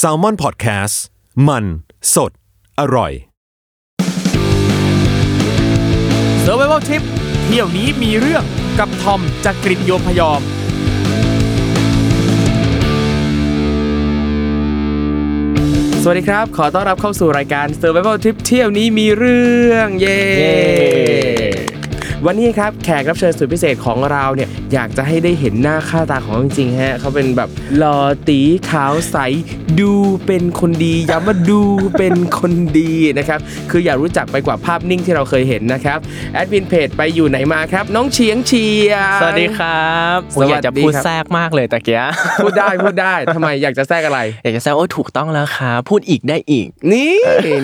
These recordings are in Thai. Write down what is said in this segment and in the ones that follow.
s a l ม o n PODCAST มัน สด อร่อย s u r v i v a l Trip เที่ยวนี้มีเรื่องกับทอมจากกรีฑโยมพยอม สวัสดีครับ ขอต้อนรับเข้าสู่รายการ Survival Trip เที่ยวนี้มีเรื่อง เย้ วันนี้ครับแขกรับเชิญสุดพิเศษของเราเนี่ยอยากจะให้ได้เห็นหน้าค่าตาของเขาจริงๆฮะเขาเป็นแบบหล่อตีขาวใสดูเป็นคนดีย้ำว่าดูเป็นคนดีนะครับคืออยากรู้จักไปกว่าภาพนิ่งที่เราเคยเห็นนะครับแอดมินเพจไปอยู่ไหนมาครับ น้องเฉียงเฉียงสวัสดีครับสวัสดีอยากจะพูดครับแทรกมากเลยตะเกียพูดได้พูดได้ทำไมอยากจะแทรกอะไร อยากจะแซวโอ้ยถูกต้องแล้วครับพูดอีกได้อีก นี่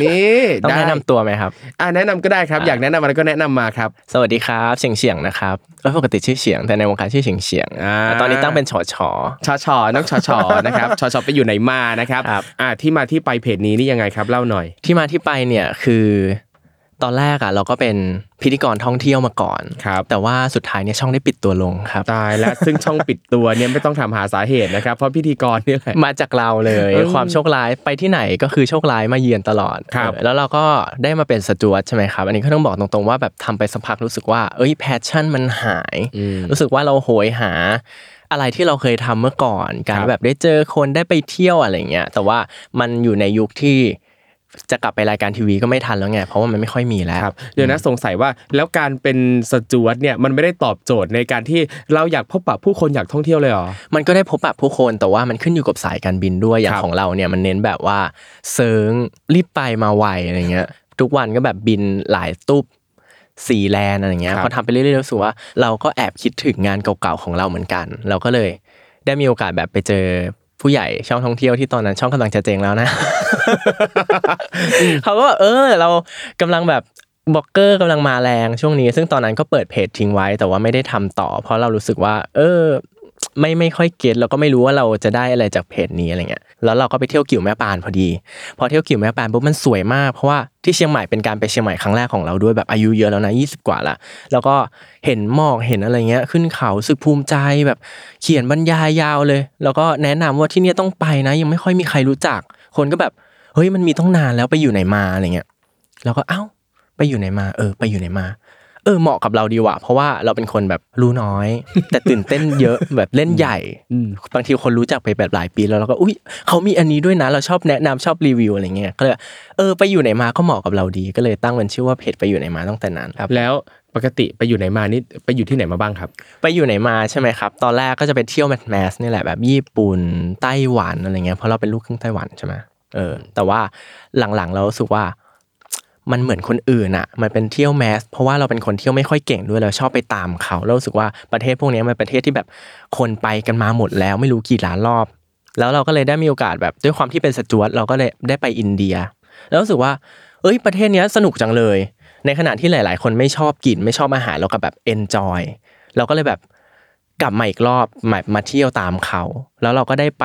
นี่ต้องได้แนะนำตัวไหมครับอ่าแนะนำก็ได้ครับ อยากแนะนำอะไรก็แนะนำมาครับ สวัสดีครับเฉียงเฉียงนะครับเอ้ยปกติชื่อเฉียงแต่ในวงการชื่อเฉียงเฉียงอ่าแต่ตอนนี้ตั้งเป็นฉอฉอชอชอน้องชอชอนะครับชอชอไปอยู่ไหนมานะครับครับอ่าที่มาที่ไปเพจนี้นี่ยังไงครับเล่าหน่อย ที่มาที่ไปเนี่ยคือ ตอนแรกอะเราก็เป็นพิธีกรท่องเที่ยวมาก่อนครับแต่ว่าสุดท้ายเนี่ยช่องได้ปิดตัวลงครับตายแล้วซึ่งช่องปิดตัวเนี่ยไม่ต้องถามหาสาเหตุนะครับเพราะพิธีกรนี่แหละมาจากเราเลยเออความโชคร้ายไปที่ไหนก็คือโชคร้ายมาเยือนตลอดครับเออแล้วเราก็ได้มาเป็น steward ใช่ไหมครับอันนี้ก็ต้องบอกตรงๆว่าแบบทำไปสักพักรู้สึกว่า เอ้ย passion มันหายอืมรู้สึกว่าเราโหยหาอะไรที่เราเคยทำเมื่อก่อน การครับแบบได้เจอคนได้ไปเที่ยวอะไรเงี้ยแต่ว่ามันอยู่ในยุคที่ จะกลับไปรายการทีวีก็ไม่ทันแล้วไงเพราะว่ามันไม่ค่อยมีแล้วครับเดี๋ยวนะสงสัยว่าแล้วการเป็น steward เนี่ยมันไม่ได้ตอบโจทย์ในการที่เราอยากพบปะผู้คนอยากท่องเที่ยวเลยเหรอมันก็ได้พบปะผู้คนแต่ว่ามันขึ้นอยู่กับสายการบินด้วยอย่างครับของเราเนี่ยมันเน้นแบบว่าเชิงรีบไปมาไวอะไรเงี้ย ทุกวันก็แบบบินหลายตุบสี่ land อะไรเงี้ยครับพอทำไปเรื่อยๆรู้สึกว่าเราก็แอบคิดถึงงานเก่าๆของเราเหมือนกัน เราก็เลยได้มีโอกาสแบบไปเจอผู้ใหญ่ช่องท่องเที่ยวที่ตอนนั้นช่องกำลังจะเจ๊งแล้วนะ เขาก็เออ เรากำลังแบบบล็อกเกอร์กำลังมาแรงช่วงนี้ ซึ่งตอนนั้นก็เปิดเพจทิ้งไว้ แต่ว่าไม่ได้ทำต่อ เพราะเรารู้สึกว่า เออ ไม่ไม่ค่อย get แล้วก็ไม่รู้ว่าเราจะได้อะไรจากเพจนี้อะไรเงี้ยแล้วเราก็ไปเที่ยวกิ่วแม่ปานพอดี พอเที่ยวกิ่วแม่ปานปุ๊บมันสวยมากเพราะว่าที่เชียงใหม่เป็นการไปเชียงใหม่ครั้งแรกของเราด้วยแบบอายุเยอะแล้วนะ20 กว่าละแล้วก็เห็นหมอกเห็นอะไรเงี้ย ขึ้นเขาสึกภูมิใจแบบเขียนบรรยายยาวเลย แล้วก็แนะนำว่าที่นี่ต้องไปนะ ยังไม่ค่อยมีใครรู้จัก คนก็แบบเฮ้ยมันมีต้องนานแล้วไปอยู่ไหนมาอะไรเงี้ยเราก็เอ้าไปอยู่ไหนมา เออ ไปอยู่ไหนมา เออเหมาะกับเราดีว่ะเพราะว่าเราเป็นคนแบบรู้น้อย แต่ตื่นเต้นเยอะแบบเล่นใหญ่บางทีคนรู้จักไปแบบหลายปีแล้วเราก็อุ้ยเขามีอันนี้ด้วยนะ เราชอบแนะนำชอบรีวิวอะไรเงี้ยก็เลยเออไปอยู่ไหนมาก็เหมาะกับเราดี ก็เลยตั้งเป็นชื่อว่าเพจไปอยู่ไหนมาตั้งแต่นั้นครับแล้วปกติไปอยู่ไหนมานี่ไปอยู่ที่ไหนมาบ้างครับ ไปอยู่ไหนมาใช่ไหมครับ ตอนแรกก็จะไปเที่ยวแมสแมสนี่แหละแบบญี่ปุ่นไต้หวันอะไรเงี้ยเพราะเราเป็นลูกครึ่งไต้หวันใช่ไหมเออ แต่ว่าหลังๆเราสึกว่ามันเหมือนคนอื่นอะมันเป็นเที่ยวแมส เพราะว่าเราเป็นคนเที่ยวไม่ค่อยเก่งด้วยเราชอบไปตามเขาเราสึกว่าประเทศพวกนี้มันเป็นประเทศที่แบบคนไปกันมาหมดแล้วไม่รู้กี่ล้านรอบ แล้วเราก็เลยได้มีโอกาสแบบด้วยความที่เป็นสจวตเราก็เลยได้ไปอินเดีย แล้วรู้สึกว่า เอ้ยประเทศนี้สนุกจังเลย ในขณะที่หลาย ๆ คนไม่ชอบกินไม่ชอบอาหารเราก็แบบเอนจอยเราก็เลยแบบกลับมาอีกรอบมามาเที่ยวตามเขา แล้วเราก็ได้ไป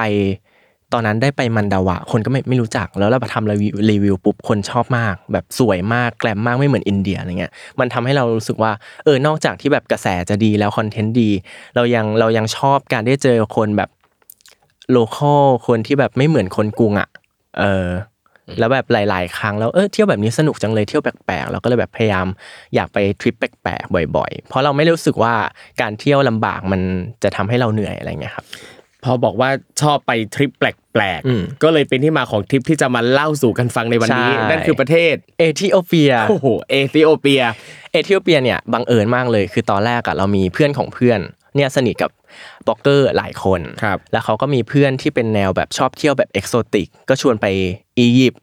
ตอนนั้นได้ไปมันดาวะ คนก็ไม่ไม่รู้จักแล้วเราไปทำรีวิวรีวิวปุ๊บคนชอบมาก แบบสวยมากแกลมมากไม่เหมือนอินเดียอะไรเงี้ยมันทำให้เรารู้สึกว่าเออนอกจากที่แบบกระแสจะดีแล้วคอนเทนต์ดี เรายังเรายังชอบการได้เจอคนแบบโลคอลคนที่แบบไม่เหมือนคนกรุงอะเออ แล้วแบบหลาย ๆ ครั้งแล้วเออเที่ยวแบบนี้สนุกจังเลยเที่ยวแปลกๆเราก็เลยแบบพยายามอยากไปทริปแปลกๆบ่อย ๆ เพราะเราไม่รู้สึกว่าการเที่ยวลำบากมันจะทำให้เราเหนื่อยอะไรเงี้ยครับพอบอกว่าชอบไปทริปแปลกอืมๆก็เลยเป็นที่มาของทริปที่จะมาเล่าสู่กันฟังในวันนี้ใช่นั่นคือประเทศเอธิโอเปียโอ้โหเอธิโอเปียเอธิโอเปียเนี่ยบังเอิญมากเลย คือตอนแรกอะเรามีเพื่อนของเพื่อน เนี่ยสนิทกับบล็อกเกอร์หลายคนครับแล้วเขาก็มีเพื่อนที่เป็นแนวแบบชอบเที่ยวแบบ exotic ก็ชวนไปอียิปต์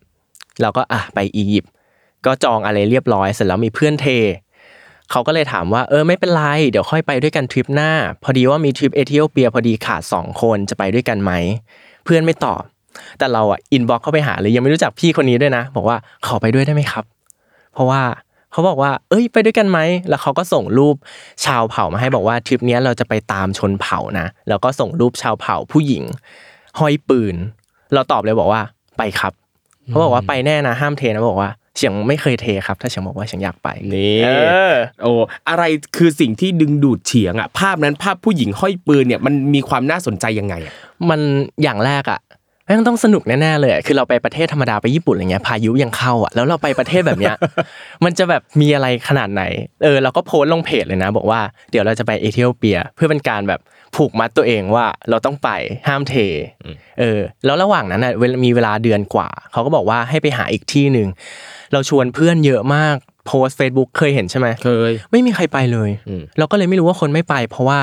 เราก็อะไปอียิปต์ก็จองอะไรเรียบร้อยเสร็จแล้วมีเพื่อนเทเขาก็เลยถามว่าเออไม่เป็นไรเดี๋ยวค่อยไปด้วยกันทริปหน้า พอดีว่ามีทริปเอธิโอเปียพอดีขาดสองคนจะไปด้วยกันไหมเพื่อนไม่ตอบแต่เราอะอินบ็อกเข้าไปหาเลยยังไม่รู้จักพี่คนนี้ด้วยนะ บอกว่าขอไปด้วยได้ไหมครับ เพราะว่า เขาบอกว่า เอ้ย ไปด้วยกันไหม แล้วเขาก็ส่งรูปชาวเผ่ามาให้บอกว่าทริปเนี้ยเราจะไปตามชนเผ่านะ แล้วก็ส่งรูปชาวเผ่าผู้หญิง ห้อยปืน เราตอบเลยบอกว่าไปครับเขาบอกว่าไปแน่นะห้ามเทนะบอกว่าเฉียงไม่เคยเทครับ ถ้าเฉียงบอกว่าเฉียงอยากไปนี่เออโอ้อะไรคือสิ่งที่ดึงดูดเฉียงอะภาพนั้นภาพผู้หญิงห้อยปืนเนี่ยมันมีความน่าสนใจยังไงอะมันอย่างแรกอะแม่งต้องสนุกแน่ๆเลยอะคือเราไปประเทศธรรมดาไปญี่ปุ่นอะไรเงี้ยพายุยังเข้าอะแล้วเราไปประเทศแบบเนี้ยมันจะแบบมีอะไรขนาดไหนเออเราก็โพสต์ลงเพจเลยนะ บอกว่าเดี๋ยวเราจะไปเอธิโอเปีย เพื่อเป็นการแบบผูกมัดตัวเองว่าเราต้องไปห้ามเทเออแล้วระหว่างนั้นอะเวลามีเวลาเดือนกว่าเขาก็บอกว่าให้ไปหาอีกที่หนึ่งเราชวนเพื่อนเยอะมาก โพสเฟซบุ๊กเคยเห็นใช่ไหมเคย ไม่มีใครไปเลยอืมเราก็เลยไม่รู้ว่าคนไม่ไป เพราะว่า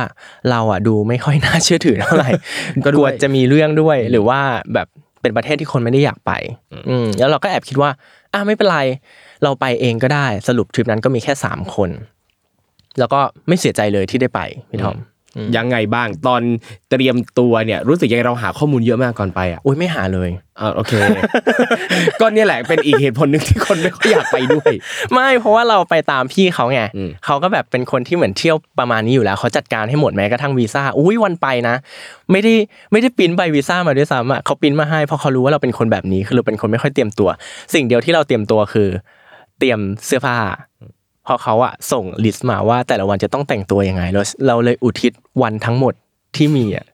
เราอะดูไม่ค่อยน่าเชื่อถือเท่าไหร่ก็ด้วยกลัวจะมีเรื่องด้วย หรือว่าแบบเป็นประเทศที่คนไม่ได้อยากไป อืมแล้วเราก็แอบคิดว่า อะไม่เป็นไร เราไปเองก็ได้สรุปทริปนั้นก็มีแค่สามคน แล้วก็ไม่เสียใจเลยที่ได้ไปพี่ทอม ยังไงบ้างตอนเตรียมตัวเนี่ยรู้สึกยังไงเราหาข้อมูลเยอะมากก่อนไปอะอุ้ยไม่หาเลยอ่าโอเค ก็เนี่ยแหละเป็นอีกเหตุผลหนึ่งที่คนไม่ค่อยอยากไปด้วย ไม่เพราะว่าเราไปตามพี่เขาไงอืมเขาก็แบบเป็นคนที่เหมือนเที่ยวประมาณนี้อยู่แล้วเขาจัดการให้หมดแม้กระทั่งวีซ่าอุ้ยวันไปนะ ไม่ได้ไม่ได้ปริ้นใบวีซ่ามาด้วยซ้ำอะเขาปริ้นมาให้เพราะเขารู้ว่าเราเป็นคนแบบนี้คือเราเป็นคนไม่ค่อยเตรียมตัว สิ่งเดียวที่เราเตรียมตัวคือ เตรียมเสื้อผ้า เพราะเขาอะส่งลิสต์มาว่าแต่ละวันจะต้องแต่งตัวยังไงเราเราเลยอุทิศวันทั้งหมดที่มีอะ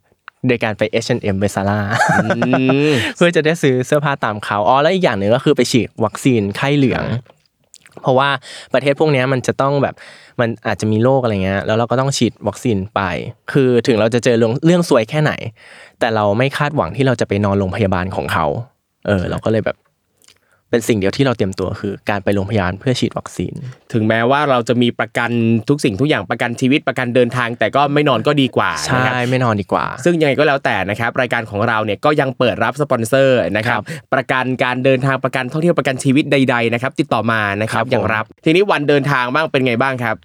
โดยการไป H&M ไปซาร่าเพื่อจะได้ซื้อเสื้อผ้าตามเขาอ๋อแล้วอีกอย่างหนึ่งก็คือไปฉีดวัคซีนไข้เหลือง เพราะว่าประเทศพวกเนี้ยมันจะต้องแบบมันอาจจะมีโรคอะไรเงี้ยแล้วเราก็ต้องฉีดวัคซีนไป คือถึงเราจะเจอเรื่องเรื่องซวยแค่ไหน แต่เราไม่คาดหวังที่เราจะไปนอนโรงพยาบาลของเขา เออ เราก็เลยแบบ เป็นสิ่งเดียวที่เราเตรียมตัวคือการไปโรงพยาบาลเพื่อฉีดวัคซีน ถึงแม้ว่าเราจะมีประกันทุกสิ่งทุกอย่างประกันชีวิตประกันเดินทาง แต่ก็ไม่นอนก็ดีกว่าใช่นะครับไม่นอนดีกว่า ซึ่งยังไงก็แล้วแต่นะครับรายการของเราเนี่ยก็ยังเปิดรับสปอนเซอร์นะครับประกันการเดินทางประกันท่องเที่ยวประกันชีวิตใดๆนะครับติดต่อมานะครับครับผมอย่างรับ ทีนี้วันเดินทางบ้างเป็นไงบ้างครับ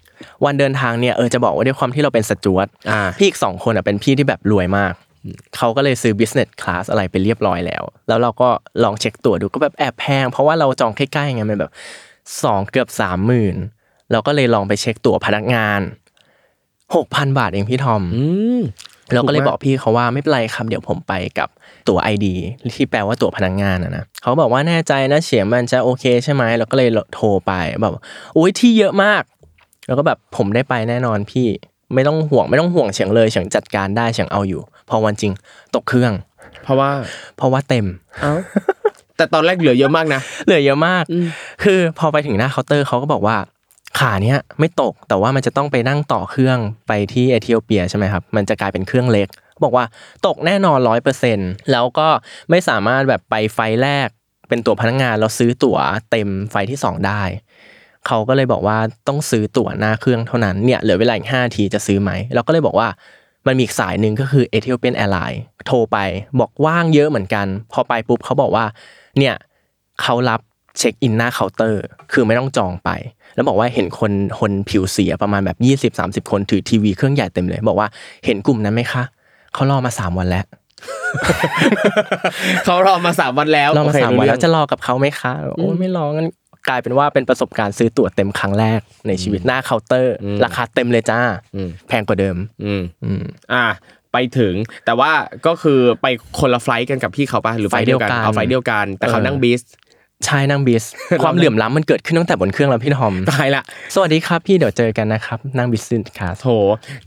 วันเดินทางเนี่ยเออจะบอกว่าด้วยความที่เราเป็นสจวตอ่าพี่อีกสองคนอะเป็นพี่ที่แบบรวยมาก เขาก็เลยซื้อ business class อะไรไปเรียบร้อยแล้ว แล้วเราก็ลองเช็คตั๋วดูก็แบบแอบแพง เพราะว่าเราจองใกล้ๆไงมันแบบสองเกือบสามหมื่นเราก็เลยลองไปเช็คตั๋วพนักงานหกพันบาทเองพี่ทอมอืมเราก็เลยถูกมากบอกพี่เขาว่าไม่เป็นไรครับเดี๋ยวผมไปกับตั๋ว ID ที่แปลว่าตั๋วพนักงานนะนะเขาบอกว่าแน่ใจนะเฉียงมันจะโอเคใช่ไหมเราก็เลยโทรไปแบบโอ้ยที่เยอะมาก แล้วก็แบบผมได้ไปแน่นอนพี่ไม่ต้องห่วงไม่ต้องห่วงเฉียงเลยเฉียงจัดการได้เฉียงเอาอยู่ พอวันจริงตกเครื่อง เพราะว่า เพราะว่าเต็มเอ้าแต่ตอนแรกเหลือเยอะมากนะเหลือเยอะมาก คือพอไปถึงหน้าเคาน์เตอร์เขาก็บอกว่าขาเนี้ยไม่ตกแต่ว่ามันจะต้องไปนั่งต่อเครื่องไปที่เอธิโอเปียใช่ไหมครับ มันจะกลายเป็นเครื่องเล็ก บอกว่าตกแน่นอนร้อยเปอร์เซ็นแล้วก็ไม่สามารถแบบไปไฟแรกเป็นตั๋วพนักงานเราซื้อตั๋วเต็มไฟที่สองได้เขาก็เลยบอกว่าต้องซื้อตั๋วหน้าเครื่องเท่านั้นเนี่ยเหลือเวลาอีกห้านาทีจะซื้อไหมเราก็เลยบอกว่า มันมีอีกสายหนึ่งก็คือ Ethiopian Airlines โทรไปบอกว่างเยอะเหมือนกัน พอไปปุ๊บเขาบอกว่าเนี่ยเขารับเช็คอินหน้าเคาน์เตอร์ คือไม่ต้องจองไป แล้วบอกว่าเห็นคนคนผิวเสียประมาณแบบ 20-30 คนถือทีวีเครื่องใหญ่เต็มเลย บอกว่าเห็นกลุ่มนั้นไหมคะเขารอมาสามวันแล้วเขารอมาสามวันแล้วรอมาโเคสามวันเรื่แล้องวจะรอกับเขาไหมคะโอ้ไม่รองั้น กลายเป็นว่าเป็นประสบการณ์ซื้อตั๋วเต็มครั้งแรกในชีวิตหน้าเคาน์เตอร์ ราคาเต็มเลยจ้าอืมแพงกว่าเดิมอืมอืมอ่าไปถึงแต่ว่าก็คือไปคนละไฟลท์กันกับพี่เขาปะหรือไฟล์เดียวกันไฟล์เดียวกันเอาไฟล์เดียวกันแต่เขาเออนั่งบิส ใช่นั่งบิส ความเหลื่อมล้ำมันเกิดขึ้นตั้งแต่บนเครื่องแล้วพี่ทอมตายละสวัสดีครับพี่เดี๋ยวเจอกันนะครับนั่งบิสซินคลาสโถ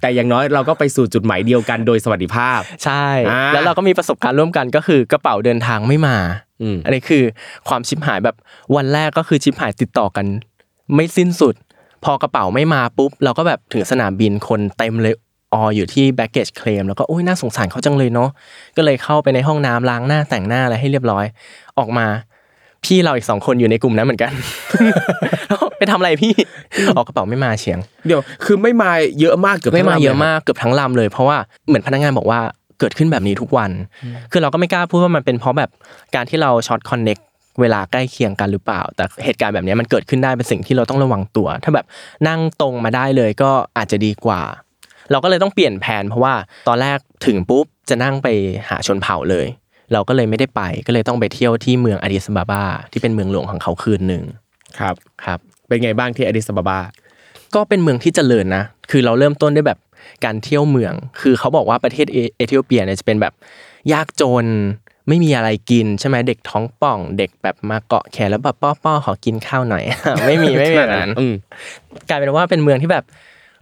แต่อย่างน้อยเราก็ไปสู่จุดหมายเดียวกันโดยสวัสดิภาพ ใช่อ่าแล้วเราก็มีประสบการณ์ร่วมกันก็คือกระเป๋าเดินทางไม่มาอืมอันนี้คือความชิบหายแบบวันแรกก็คือชิบหายติดต่อกัน ไม่สิ้นสุด พอกระเป๋าไม่มาปุ๊บ เราก็แบบถึงสนามบินคนเต็มเลยอออยู่ที่ baggage claim แล้วก็โอ้ยน่าสงสารเขาจังเลยเนาะก็เลยเข้าไปในห้องน้ำล้างหน้าแต่งหน้าอะไรให้เรียบร้อย ออกมา พี่เราอีกสองคนอยู่ในกลุ่มนั้นเหมือนกัน ไปทำอะไรพี่ออกกระเป๋าไม่มาเฉียง เดี๋ยวคือไม่มาเยอะมากเกือบไม่มาทั้งลำเยอะมากเกือบทั้งลำเลย เพราะว่าเหมือนพนักงานบอกว่าเกิดขึ้นแบบนี้ทุกวัน คือเราก็ไม่กล้าพูดว่ามันเป็นเพราะแบบการที่เรา short connect เวลาใกล้เคียงกันหรือเปล่า แต่เหตุการณ์แบบนี้มันเกิดขึ้นได้เป็นสิ่งที่เราต้องระวังตัว ถ้าแบบนั่งตรงมาได้เลยก็อาจจะดีกว่า เราก็เลยต้องเปลี่ยนแผนเพราะว่าตอนแรกถึงปุ๊บจะนั่งไปหาชนเผ่าเลย เราก็เลยไม่ได้ไป ก็เลยต้องไปเที่ยวที่เมืองอาดิสบาบาที่เป็นเมืองหลวงของเขาคืนหนึ่งครับครับ เป็นไงบ้างที่อดิสบาบาก็เป็นเมืองที่เจริญนะ คือเราเริ่มต้นด้วยแบบการเที่ยวเมือง คือเขาบอกว่าประเทศเอเอธิโอเปียเนี่ยจะเป็นแบบยากจนไม่มีอะไรกินใช่ไหมเด็กท้องป่อง เด็กแบบมาเกาะแขนแล้วแบบป้อป้อขอกินข้าวหน่อย ไม่มีไม่มีแบบนั้นอืมกลายเป็นว่าเป็นเมืองที่แบบ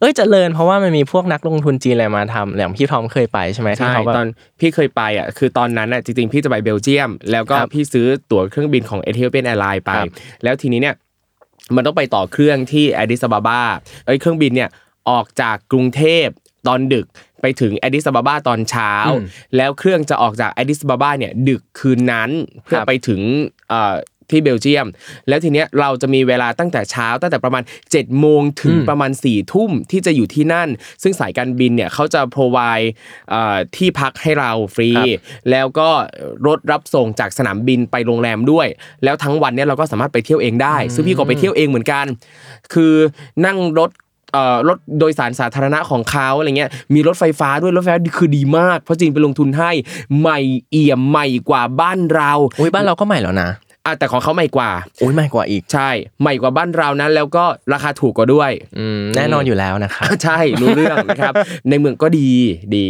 เอ้ยเจริญเพราะว่ามันมีพวกนักลงทุนจีนอะไรมาทำอย่างพี่ทอมเคยไปใช่ไหมที่ใช่เขาแบบตอนพี่เคยไปอะคือตอนนั้นอะจริงๆพี่จะไปเบลเยียม แล้วก็ครับพี่ซื้อตั๋วเครื่องบินของเอธิโอเปียนแอร์ไลน์ไปครับแล้วทีนี้เนี่ยมันต้องไปต่อเครื่องที่แอดิสบาบาเอ้ยเครื่องบินเนี่ยออกจากกรุงเทพตอนดึกไปถึงแอดิสบาบาตอนเช้า แล้วเครื่องจะออกจากแอดิสบาบาเนี่ยดึกคืนนั้นเพื่อครับไปถึงเอ่อ ที่เบลเยียม แล้วทีเนี้ยเราจะมีเวลาตั้งแต่เช้าตั้งแต่ประมาณเจ็ดโมงถึงประมาณสี่ทุ่มที่จะอยู่ที่นั่น ซึ่งสายการบินเนี่ยเขาจะ provide เอ่อที่พักให้เราฟรีครับแล้วก็รถรับส่งจากสนามบินไปโรงแรมด้วย แล้วทั้งวันเนี่ยเราก็สามารถไปเที่ยวเองได้ ซึ่งพี่ก็ไปเที่ยวเองเหมือนกัน คือนั่งรถเอ่อรถโดยสารสาธารณะของเขาอะไรเงี้ยมีรถไฟฟ้าด้วยรถไฟฟ้าคือดีมาก เพราะจีนไปลงทุนให้ใหม่เอี่ยมใหม่กว่าบ้านเราอุ้ยบ้านเราก็ใหม่แล้วนะ อะแต่ของเขาใหม่กว่าอุ้ยใหม่กว่าอีก ใช่ ใหม่กว่าบ้านเรานั้นแล้วก็ราคาถูกกว่าด้วยอืมแน่นอนอยู่แล้วนะครับใช่รู้เรื่องนะครับ ในเมืองก็ดีดี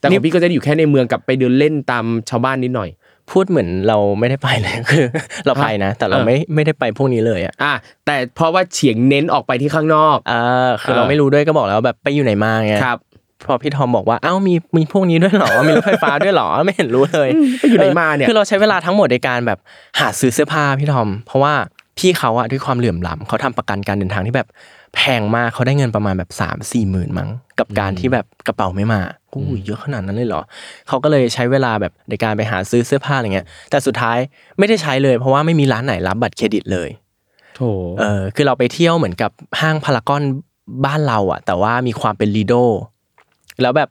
แต่ขนี่องพี่ก็จะอยู่แค่ในเมืองกับไปเดินเล่นตามชาวบ้านนิดหน่อยพูดเหมือนเราไม่ได้ไปเลยคือ เราไปนะ แต่เราเออไม่ไม่ได้ไปพวกนี้เลยอะอะแต่เพราะว่าเฉียงเน้นออกไปที่ข้างนอกอ่าคือเออเราไม่รู้ด้วยก็บอกแล้วแบบไปอยู่ไหนมาไงครับ พอพี่ทอมบอกว่าเอ้ามีมีพวกนี้ด้วยเหรอมีรถไฟฟ้าด้วยเหรอไม่เห็นรู้เลยไปอยู่ไหนมาเนี่ยคือเราใช้เวลาทั้งหมดในการแบบหาซื้อเสื้อผ้าพี่ทอม เพราะว่าพี่เขาอะด้วยความเหลื่อมล้ำเขาทำประกันการเดินทางที่แบบแพงมากเขาได้เงินประมาณแบบสามสี่หมื่นมั้งกับการที่แบบกระเป๋าไม่มาอู้ยเยอะขนาดนั้นเลยเหรอเขาก็เลยใช้เวลาแบบในการไปหาซื้อเสื้อผ้าอะไรเงี้ย แต่สุดท้ายไม่ได้ใช้เลย เพราะว่าไม่มีร้านไหนรับบัตรเครดิตเลยโถเออคือเราไปเที่ยวเหมือนกับห้างพารากอนบ้านเราอะแต่ว่ามีความเป็นลีโด แล้วแบบ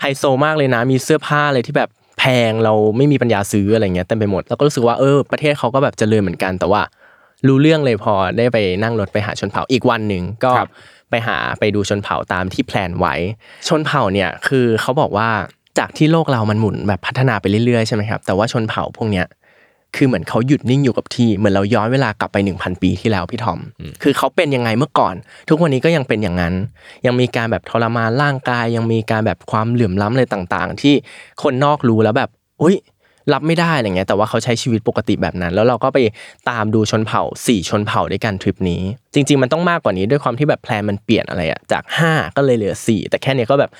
ไฮโซมากเลยนะมีเสื้อผ้าอะไรที่แบบแพงเราไม่มีปัญญาซื้ออะไรเงี้ยเต็มไปหมดแล้วก็รู้สึกว่าเออประเทศเขาก็แบบเจริญเหมือนกันแต่ว่า รู้เรื่องเลยพอได้ไปนั่งรถไปหาชนเผ่าอีกวันหนึ่งก็ครับไปหาไปดูชนเผ่าตามที่แพลนไว้ ชนเผ่าเนี่ยคือเขาบอกว่าจากที่โลกเรามันหมุนแบบพัฒนาไปเรื่อยๆใช่ไหมครับแต่ว่าชนเผ่าพวกเนี้ย คือเหมือนเขาหยุดนิ่งอยู่กับที่เหมือนเราย้อนเวลากลับไป 1,000 ปีที่แล้วพี่ทอม คือเขาเป็นยังไงเมื่อก่อน ทุกวันนี้ก็ยังเป็นอย่างนั้น ยังมีการแบบทรมานร่างกาย ยังมีการแบบความเหลื่อมล้ำอะไรต่างๆ ที่คนนอกรู้แล้วแบบอุ้ยรับไม่ได้อะไรเงี้ยแต่ว่าเขาใช้ชีวิตปกติแบบนั้น แล้วเราก็ไปตามดูชนเผ่าสี่ชนเผ่าด้วยกันทริปนี้ จริง ๆ มันต้องมากกว่านี้ด้วยความที่แบบแพลนมันเปลี่ยนอะไรอะจากห้าก็เลยเหลือสี่แต่แค่เนี้ยก็แบบ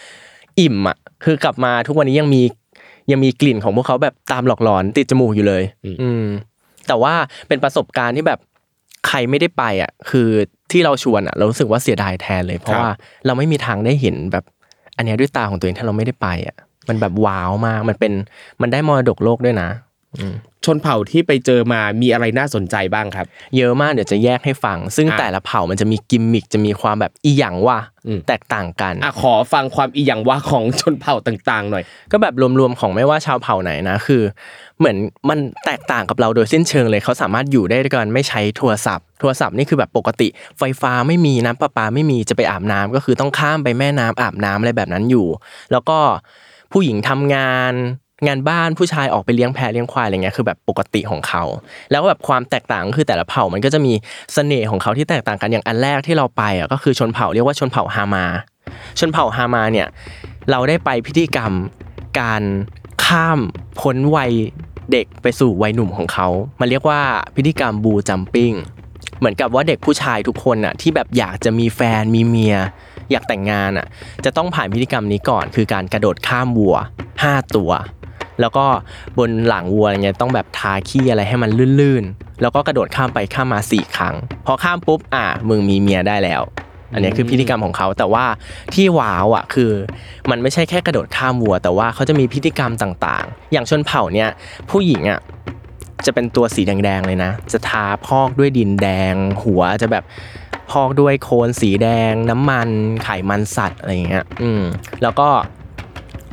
อิ่มอะคือกลับมาทุกวันนี้ยังมี ยังมีกลิ่นของพวกเขาแบบตามหลอกหลอนติดจมูกอยู่เลย อืมแต่ว่าเป็นประสบการณ์ที่แบบใครไม่ได้ไปอะ คือที่เราชวนอะ เรารู้สึกว่าเสียดายแทนเลย เพราะครับว่าเราไม่มีทางได้เห็นแบบ อันเนี้ยด้วยตาของตัวเองถ้าเราไม่ได้ไปอะ มันแบบว้าวมากมันเป็นมันได้มรดกโลกด้วยนะ ชนเผ่าที่ไปเจอมามีอะไรน่าสนใจบ้างครับ เยอะมากเดี๋ยวจะแยกให้ฟัง ซึ่งอะแต่ละเผ่ามันจะมีกิมมิคจะมีความแบบอีหยังว่าอืมแตกต่างกันอะขอฟังความอีหยังว่าของชนเผ่าต่างๆ หน่อย ก็แบบรวมๆของไม่ว่าชาวเผ่าไหนนะคือ เหมือนมันแตกต่างกับเราโดยสิ้นเชิงเลยเขาสามารถอยู่ได้ด้วยกันไม่ใช้โทรศัพท์โทรศัพท์นี่คือแบบปกติ ไฟฟ้าไม่มีน้ำประปาไม่มีจะไปอาบน้ำก็คือต้องข้ามไปแม่น้ำอาบน้ำอะไรแบบนั้นอยู่ แล้วก็ผู้หญิงทำงาน งานบ้านผู้ชายออกไปเลี้ยงแพะเลี้ยงควายอะไรเงี้ยคือแบบปกติของเขา แล้วแบบความแตกต่างคือแต่ละเผ่ามันก็จะมีเสน่ห์ของเขาที่แตกต่างกันอย่างอันแรกที่เราไปอะก็คือชนเผ่าเรียกว่าชนเผ่าฮามา ชนเผ่าฮามาเนี่ยเราได้ไปพิธีกรรมการข้ามพ้นวัยเด็กไปสู่วัยหนุ่มของเขามันเรียกว่าพิธีกรรมบูจัมปิ้งเหมือนกับว่าเด็กผู้ชายทุกคนน่ะที่แบบอยากจะมีแฟนมีเมีย อยากแต่งงานอะจะต้องผ่านพิธีกรรมนี้ก่อน คือการกระโดดข้ามวัว 5 ตัว แล้วก็บนหลังวัวอะไรเงี้ยต้องแบบทาขี้อะไรให้มันลื่นๆ แล้วก็กระโดดข้ามไปข้ามมาสี่ครั้ง พอข้ามปุ๊บอะมึงมีเมียได้แล้ว อันนี้คือพิธีกรรมของเขาแต่ว่าที่ว้าวอะคือ มันไม่ใช่แค่กระโดดข้ามวัว แต่ว่าเขาจะมีพิธีกรรมต่างๆ อย่างชนเผ่าเนี่ยผู้หญิงอะจะเป็นตัวสีแดงๆเลยนะ จะทาพอกด้วยดินแดง หัวจะแบบพอกด้วยโคลนสีแดง น้ำมันไขมันสัตว์อะไรอย่างเงี้ย อืม แล้วก็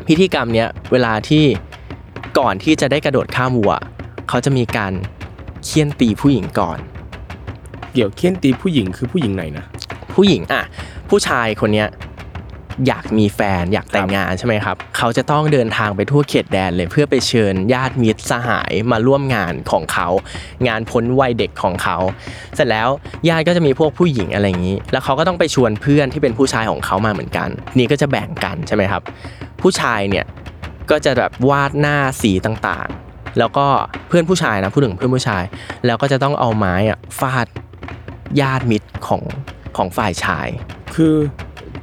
พิธีกรรมเนี้ยเวลาที่ ก่อนที่จะได้กระโดดข้ามวัว เขาจะมีการเคี่ยนตีผู้หญิงก่อน เดี๋ยวเคี่ยนตีผู้หญิงคือผู้หญิงไหนนะ ผู้หญิงอะผู้ชายคนเนี้ยอยากมีแฟนอยากแต่งงานใช่ไหมครับ เขาจะต้องเดินทางไปทั่วเขตแดนเลยเพื่อไปเชิญญาติมิตรสหายมาร่วมงานของเขา งานพ้นวัยเด็กของเขา เสร็จแล้วญาติก็จะมีพวกผู้หญิงอะไรอย่างนี้ แล้วเขาก็ต้องไปชวนเพื่อนที่เป็นผู้ชายของเขามาเหมือนกัน นี่ก็จะแบ่งกันใช่ไหมครับ ผู้ชายเนี่ย ก็จะแบบวาดหน้าสีต่างๆ แล้วก็เพื่อนผู้ชายนะพูดถึงเพื่อนผู้ชาย แล้วก็จะต้องเอาไม้อะฟาดญาติมิตรของของฝ่ายชาย คือ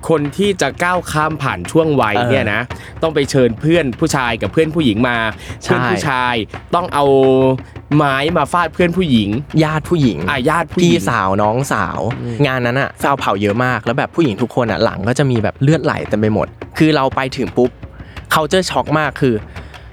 คนที่จะก้าวข้ามผ่านช่วงวัยเออเนี่ยนะต้องไปเชิญเพื่อนผู้ชายกับเพื่อนผู้หญิงมาใช่เพื่อนผู้ชายต้องเอาไม้มาฟาดเพื่อนผู้หญิง ญาติผู้หญิงอะญาติผู้หพี่ญิงสาวน้องสาว งานนั้นอะฟาวเผาเยอะมากแล้วแบบผู้หญิงทุกคนอะหลังก็จะมีแบบเลือดไหลเต็มไปหมด คือเราไปถึงปุ๊บ เขาเจอช็อกมากคือ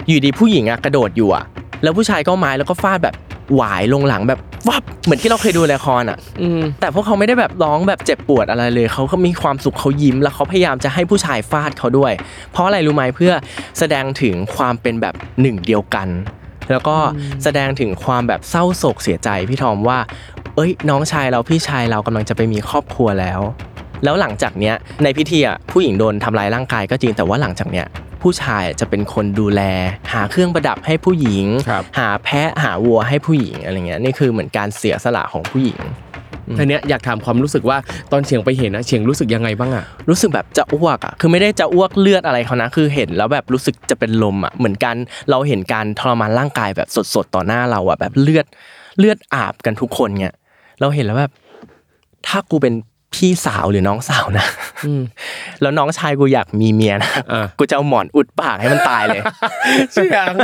อยู่ดีผู้หญิงอะกระโดดอยู่อะแล้วผู้ชายก็เอาไม้แล้วก็ฟาดแบบหวายลงหลังแบบวับเหมือนที่เราเคยดูในละครอะอืมแต่พวกเขาไม่ได้แบบร้องแบบเจ็บปวดอะไรเลย เขาก็มีความสุขเขายิ้ม แล้วเขาพยายามจะให้ผู้ชายฟาดเขาด้วย เพราะอะไรรู้ไหมเพื่อแสดงถึงความเป็นแบบหนึ่งเดียวกัน แล้วก็แสดงถึงความแบบเศร้าโศกเสียใจพี่ทอมว่า เอ้ย น้องชายเราพี่ชายเรากำลังจะไปมีครอบครัวแล้ว แล้วหลังจากเนี้ยในพิธีอะผู้หญิงโดนทำลายร่างกายก็จริงแต่ว่าหลังจากเนี้ยผู้ชายจะเป็นคนดูแล หาเครื่องประดับให้ผู้หญิง ครับหาแพะหาวัวให้ผู้หญิงอะไรเงี้ยนี่คือเหมือนการเสียสละของผู้หญิง ทีเนี้ยอยากถามความรู้สึกว่าตอนเฉียงไปเห็นนะเฉียงรู้สึกยังไงบ้างอะรู้สึกแบบจะอ้วกอะ คือไม่ได้จะอ้วกเลือดอะไรเขานะ คือเห็นแล้วแบบรู้สึกจะเป็นลมอะ เหมือนกันเราเห็นการทรมานร่างกายแบบสดๆต่อหน้าเราอะแบบเลือดเลือดอาบกันทุกคนเนี่ยเราเห็นแล้วแบบถ้ากูเป็น พี่สาวหรือน้องสาวนะแล้วน้องชายกูอยากมีเมียนะอะกูจะเอาหมอนอุดปากให้มันตายเลยเฉียง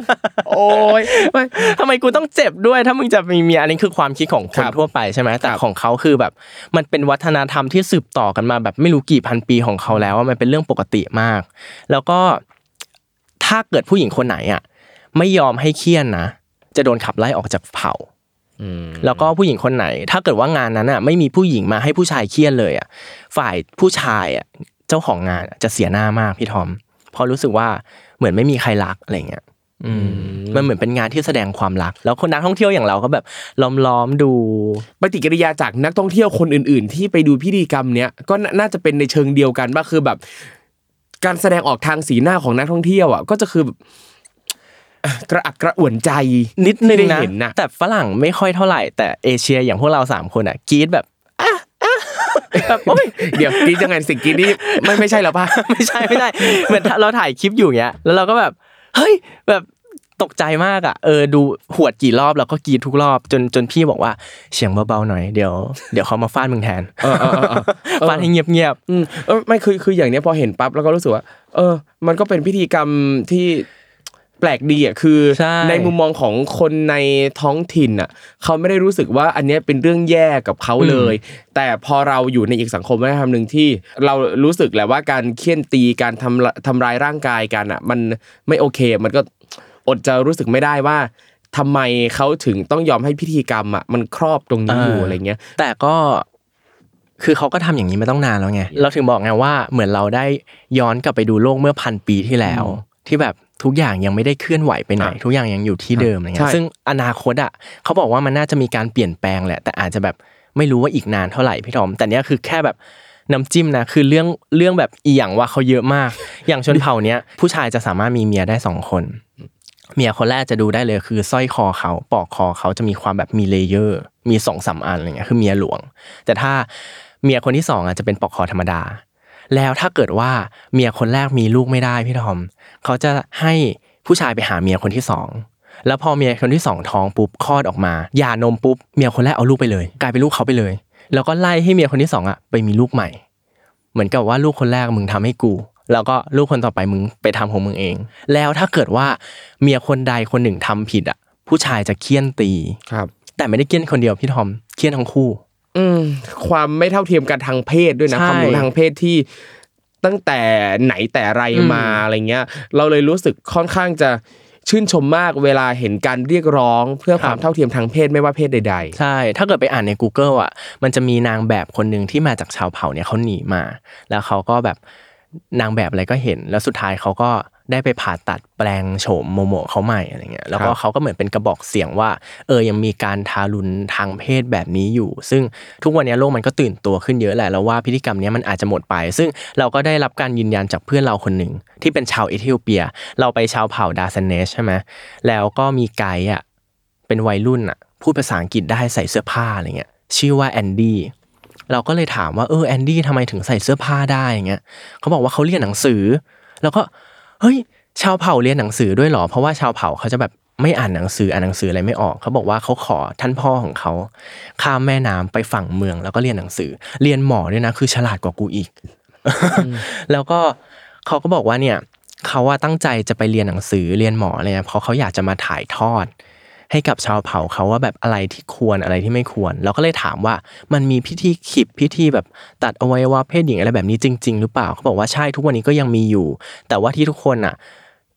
โอ้ยไม่ทำไมกูต้องเจ็บด้วย ถ้ามึงจะมีเมียอันนี้คือความคิดของคนครับทั่วไปใช่ไหมแต่ครับของเขาคือแบบ มันเป็นวัฒนธรรมที่สืบต่อกันมาแบบไม่รู้กี่พันปีของเขาแล้วว่ามันเป็นเรื่องปกติมาก แล้วก็ถ้าเกิดผู้หญิงคนไหนอะ ไม่ยอมให้เคี่ยนนะจะโดนขับไล่ออกจากเผ่า แล้วก็ผู้หญิงคนไหน ถ้าเกิดว่างานนั้นอะ ไม่มีผู้หญิงมาให้ผู้ชายเคี่ยนเลยอะ ฝ่ายผู้ชายอะเจ้าของงานอะจะเสียหน้ามากพี่ทอมเพราะรู้สึกว่าเหมือนไม่มีใครรักอะไรเงี้ยอืมมันเหมือนเป็นงานที่แสดงความรัก แล้วคนนักท่องเที่ยวอย่างเราก็แบบล้อมๆดู ปฏิกิริยาจากนักท่องเที่ยวคนอื่น ๆ ที่ไปดูพิธีกรรมเนี้ยก็น่าน่าจะเป็นในเชิงเดียวกันว่าคือแบบ การแสดงออกทางสีหน้าของนักท่องเที่ยวอะก็จะคือแบบเอ่อ กระอักกระอ่วนใจนิดนึงที่ได้นะเห็นนะแต่ฝรั่งไม่ค่อยเท่าไหร่ แต่เอเชียอย่างพวกเราสามคนอะกรี๊ดแบบอะอะแบบโอ๊ยเดี๋ยวกรีดยังไงสิ่งกรีดนี่ไม่ไม่ใช่แล้วป่ะไม่ใช่ไม่ได้เหมือนเราถ่ายคลิปอยู่เงี้ยแล้วเราก็แบบเฮ้ยแบบตกใจมากอะเออดูหวดกี่รอบแล้วก็กรีดทุกรอบจนจนพี่บอกว่าเสียงเบาๆหน่อยเดี๋ยวเดี๋ยวเขามาฟาดมึงแทนเออเออเออเออฟาดให้เงียบอืมเออไม่คือคืออย่างเนี้ยพอเห็นปั๊บแล้วก็รู้สึกว่า เออ มันก็เป็นพิธีกรรมที่ แปลกดีอะคือใช่ ในมุมมองของคนในท้องถิ่นอะเขาไม่ได้รู้สึกว่าอันเนี้ยเป็นเรื่องแย่กับเขาเลย แต่พอเราอยู่ในอีกสังคมวัฒนธรรมหนึ่งที่เรารู้สึกแหละว่าการเคี่ยนตีการทำละทำร้ายร่างกายกันอะ มันไม่โอเค มันก็อดจะรู้สึกไม่ได้ว่าทำไมเขาถึงต้องยอมให้พิธีกรรมอะมันครอบตรงนี้อยู่อะไรเงี้ยๆแต่ก็คือเขาก็ทำอย่างนี้มาต้องนานแล้วไง เราถึงบอกไงว่าเหมือนเราได้ย้อนกลับไปดูโลกเมื่อพันปีที่แล้ว ที่แบบ ทุกอย่างยังไม่ได้เคลื่อนไหวไปไหนอะทุกอย่างยังอยู่ที่เดิมอะไรใช่เงี้ยซึ่งอนาคตอะเขาบอกว่ามันน่าจะมีการเปลี่ยนแปลงแหละ แต่อาจจะแบบไม่รู้ว่าอีกนานเท่าไหร่พี่ทอม แต่เนี้ยคือแค่แบบน้ำจิ้มนะคือเรื่องเรื่องแบบอีหยังวะเขาเยอะมาก อย่างชนเผ่าเนี้ยผู้ชายจะสามารถมีเมียได้สองคนเมียคนแรกจะดูได้เลยคือสร้อยคอเขาปลอกคอเขาจะมีความแบบมี layer มีสองสามอันอะไรเงี้ยคือเมียหลวง แต่ถ้าเมียคนที่สองอะจะเป็นปลอกคอธรรมดา แล้วถ้าเกิดว่าเมียคนแรกมีลูกไม่ได้พี่ทอม เขาจะให้ผู้ชายไปหาเมียคนที่สองแล้วพอเมียคนที่สองท้องปุ๊บคลอดออกมาหย่านมปุ๊บเมียคนแรกเอาลูกไปเลย กลายเป็นลูกเขาไปเลย แล้วก็ไล่ให้เมียคนที่สองอะไปมีลูกใหม่ เหมือนกับว่าลูกคนแรกมึงทำให้กู แล้วก็ลูกคนต่อไปมึงไปทำของมึงเอง แล้วถ้าเกิดว่าเมียคนใดคนหนึ่งทำผิดอะผู้ชายจะเคี่ยนตีครับ แต่ไม่ได้เคี่ยนคนเดียวพี่ทอมเคี่ยนทั้งคู่ อืมความไม่เท่าเทียมกันทางเพศด้วยนะใช่ความหลงทางเพศที่ตั้งแต่ไหนแต่ไรอืมมาอะไรเงี้ย เราเลยรู้สึกค่อนข้างจะชื่นชมมากเวลาเห็นการเรียกร้องเพื่อความเท่าเทียมทางเพศไม่ว่าเพศใดใช่ ถ้าเกิดไปอ่านใน Google อะ มันจะมีนางแบบคนหนึ่งที่มาจากชาวเผ่าเนี่ยเขาหนีมา แล้วเขาก็แบบนางแบบอะไรก็เห็น แล้วสุดท้ายเขาก็ ได้ไปผ่าตัดแปลงโฉมโมโมเขาใหม่อะไรเงี้ยแล้วก็เขาก็เหมือนเป็นกระบอกเสียงว่า เออยังมีการทารุณทางเพศแบบนี้อยู่ ซึ่งทุกวันนี้โลกมันก็ตื่นตัวขึ้นเยอะแหละแล้วว่าพิธีกรรมเนี้ยมันอาจจะหมดไป ซึ่งเราก็ได้รับการยืนยันจากเพื่อนเราคนหนึ่งที่เป็นชาวเอธิโอเปีย เราไปชาวเผ่าดาซันเนสใช่ไหมแล้วก็มีไกด์อะเป็นวัยรุ่นอะพูดภาษาอังกฤษได้ใส่เสื้อผ้าอะไรเงี้ยชื่อว่าแอนดี้เราก็เลยถามว่าเออแอนดี้ทำไมถึงใส่เสื้อผ้าได้เงี้ยเขาบอกว่าเขาเรียนหนังสือ แล้วก็ เฮ้ย ชาวเผ่าเรียนหนังสือด้วยเหรอ เพราะว่าชาวเผ่าเขาจะแบบไม่อ่านหนังสืออ่านหนังสืออะไรไม่ออก เขาบอกว่าเขาขอท่านพ่อของเขาข้ามแม่น้ำไปฝั่งเมือง แล้วก็เรียนหนังสือ เรียนหมอด้วยนะ คือฉลาดกว่ากูอีก แล้วก็เขาก็บอกว่าเนี่ยเขาว่าตั้งใจจะไปเรียนหนังสือเรียนหมออะไรเงี้ยเพราะเขาอยากจะมาถ่ายทอด ให้กับชาวเผ่าเขาว่าแบบอะไรที่ควรอะไรที่ไม่ควร เราก็เลยถามว่ามันมีพิธีขิบพิธีแบบตัดอวัยวะเพศหญิงอะไรแบบนี้จริง ๆ หรือเปล่าเขาบอกว่าใช่ทุกวันนี้ก็ยังมีอยู่ แต่ว่าที่ทุกคนอะ